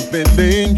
feeling you. I'm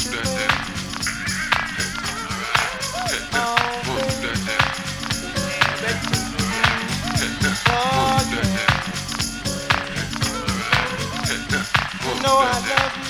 know I love you.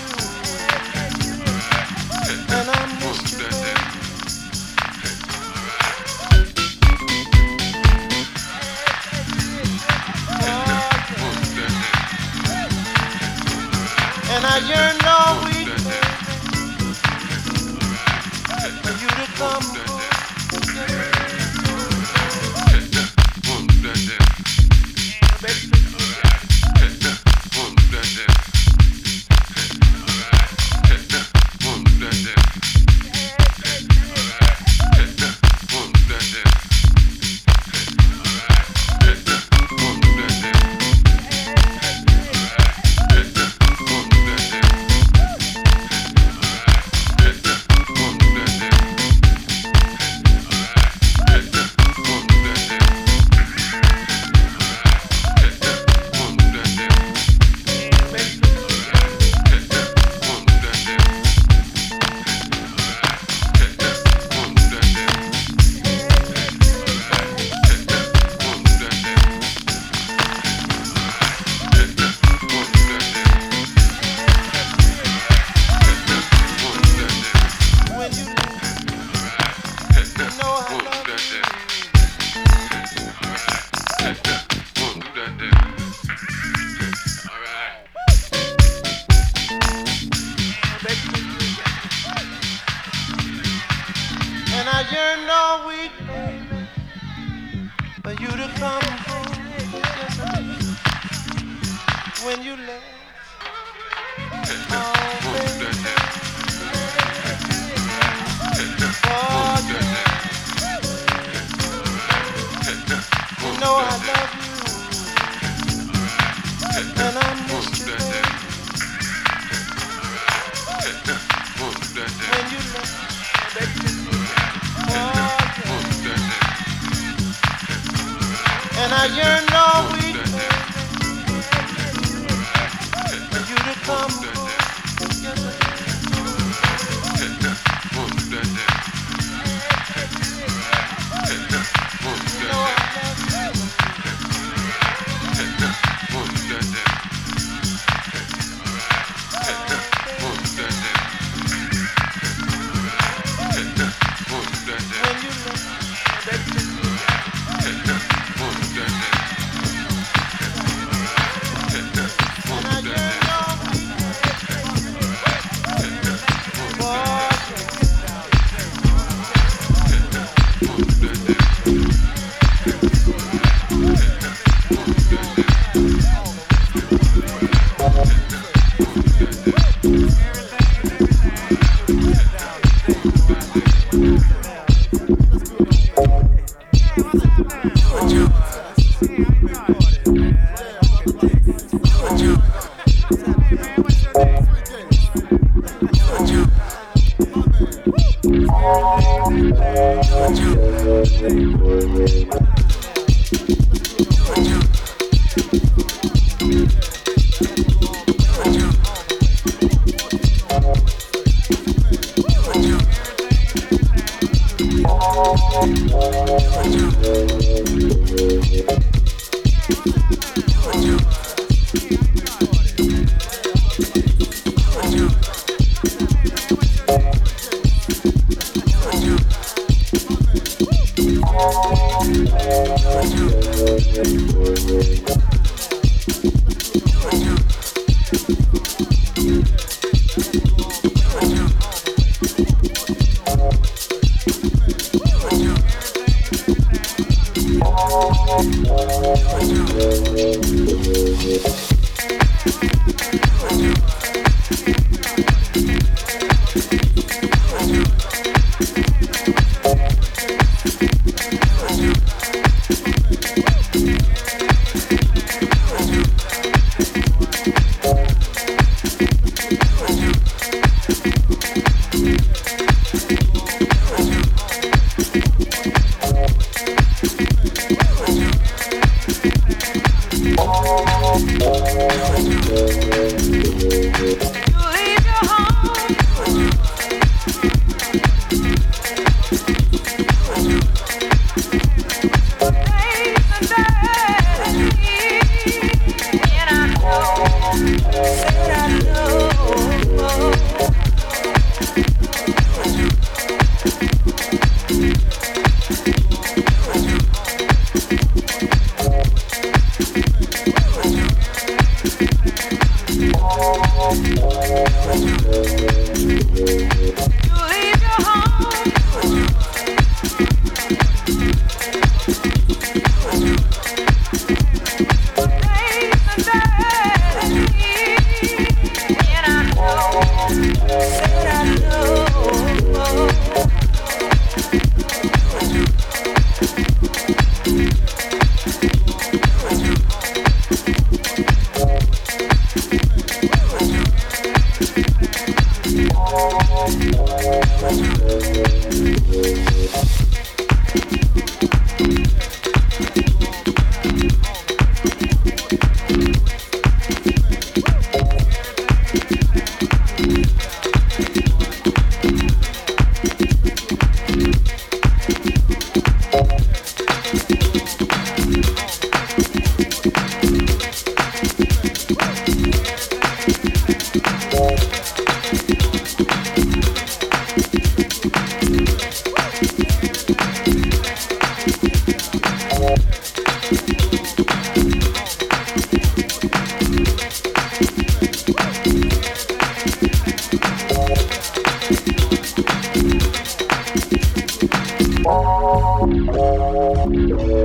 You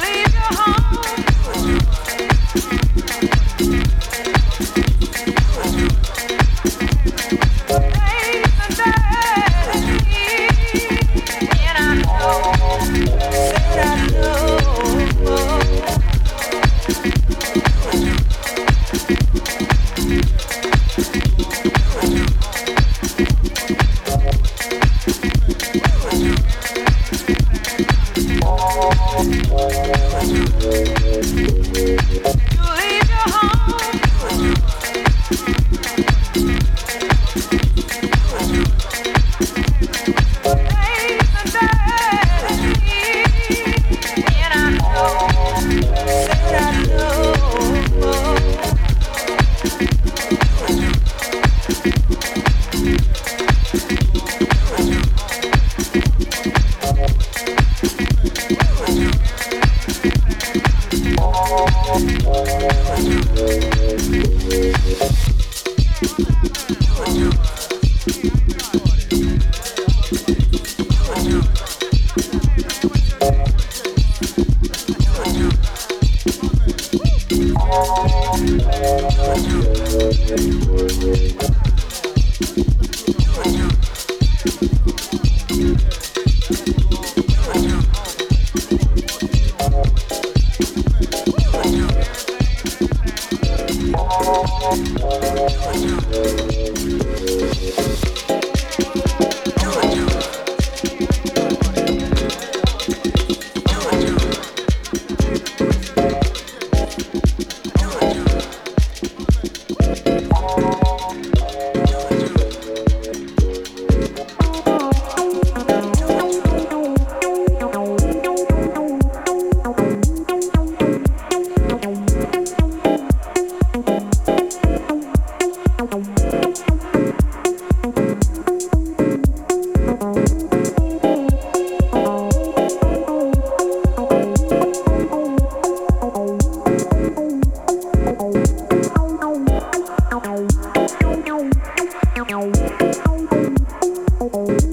leave your home. Thank you.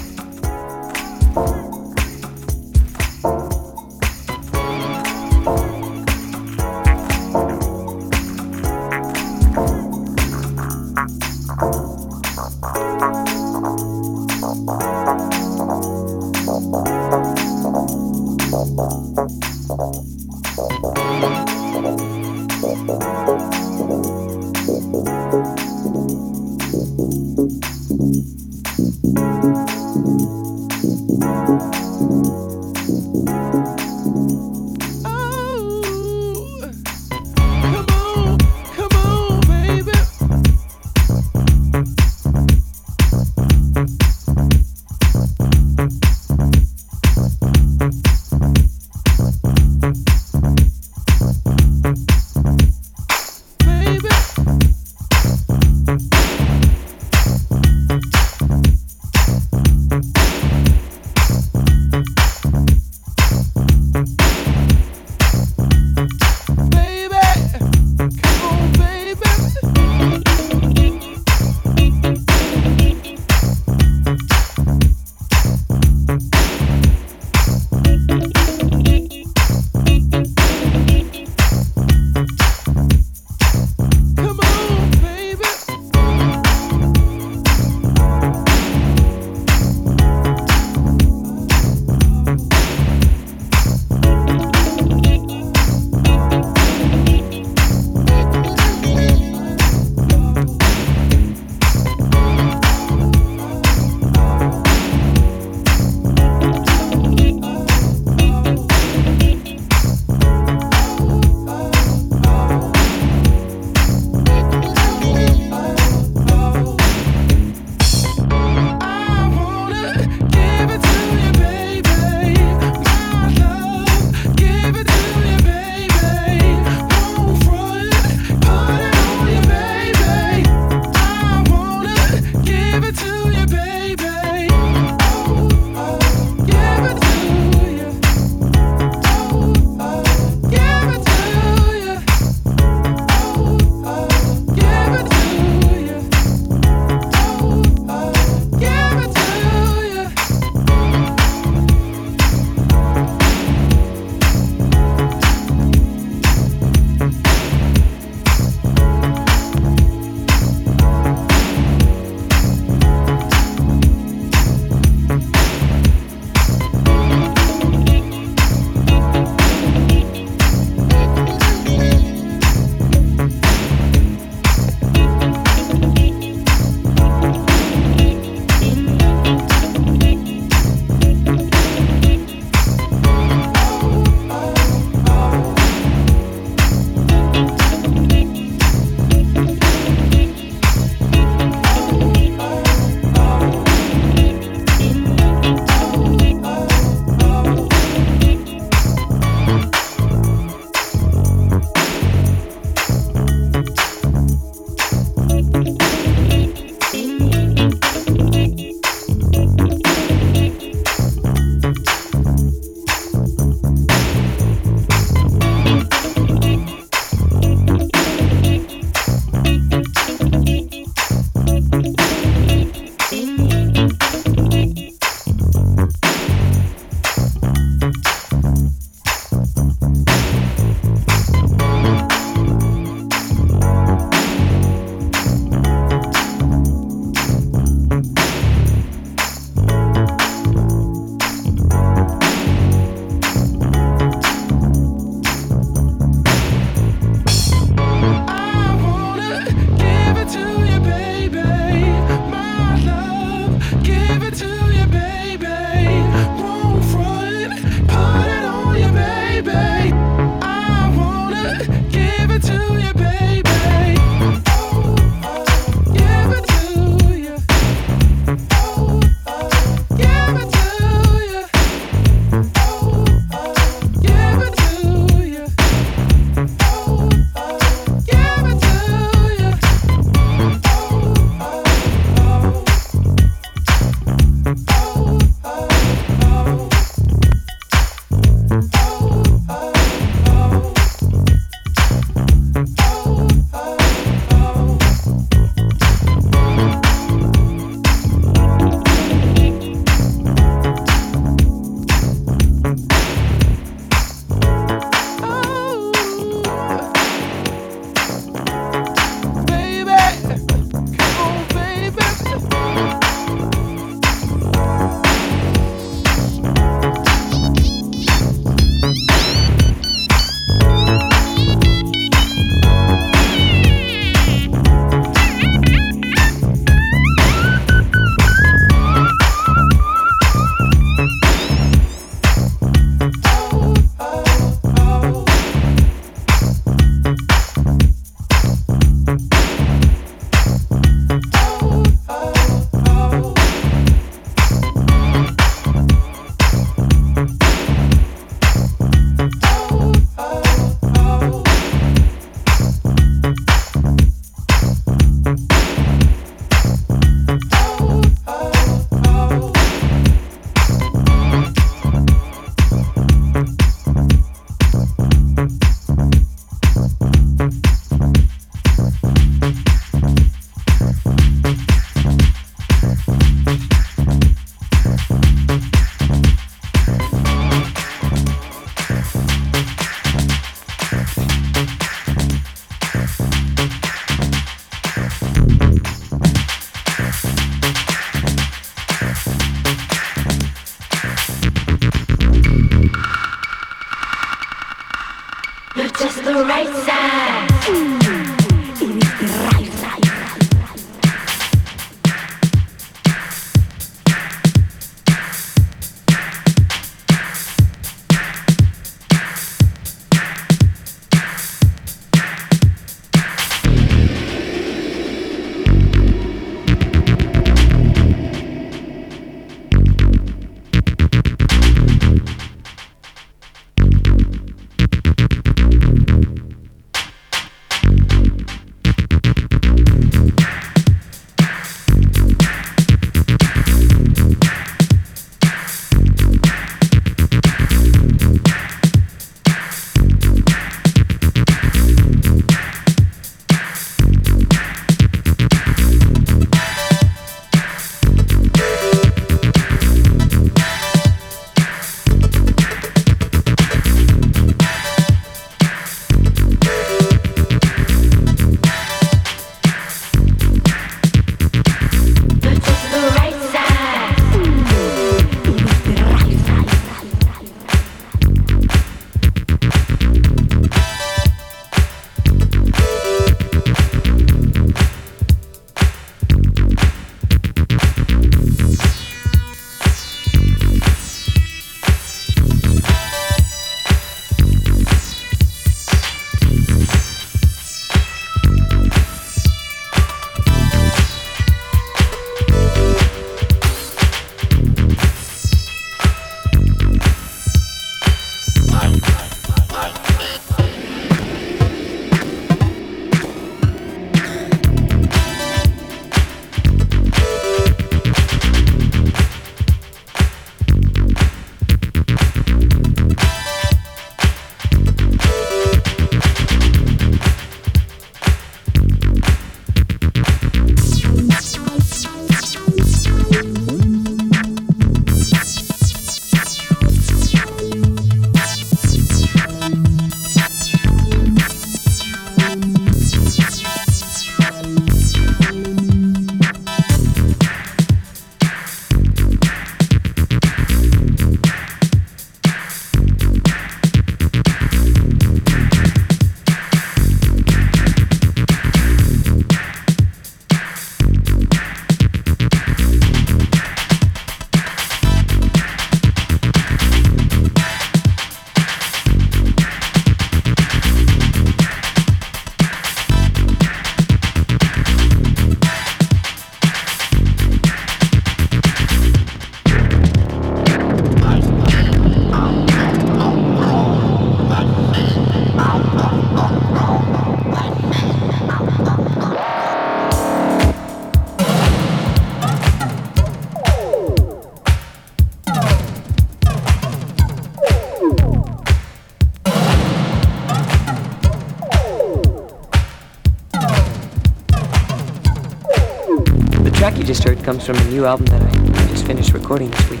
Comes from a new album that I just finished recording this week.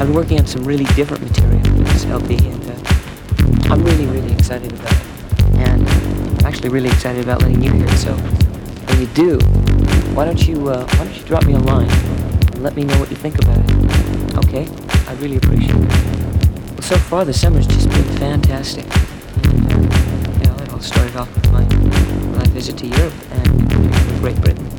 I've been working on some really different material for this LP, and uh, I'm really, really excited about it. And I'm actually really excited about letting you hear it. So when you do, why don't you uh, why don't you drop me a line and let me know what you think about it? Okay, I really appreciate it. Well, so far the summer's just been fantastic. And, uh, you know, it all started off with my, my visit to Europe and Great Britain.